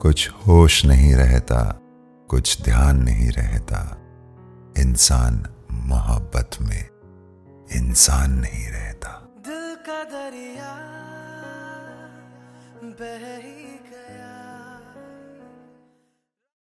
कुछ होश नहीं रहता, कुछ ध्यान नहीं रहता। इंसान मोहब्बत में इंसान नहीं रहता। दिल का दरिया बह ही गया।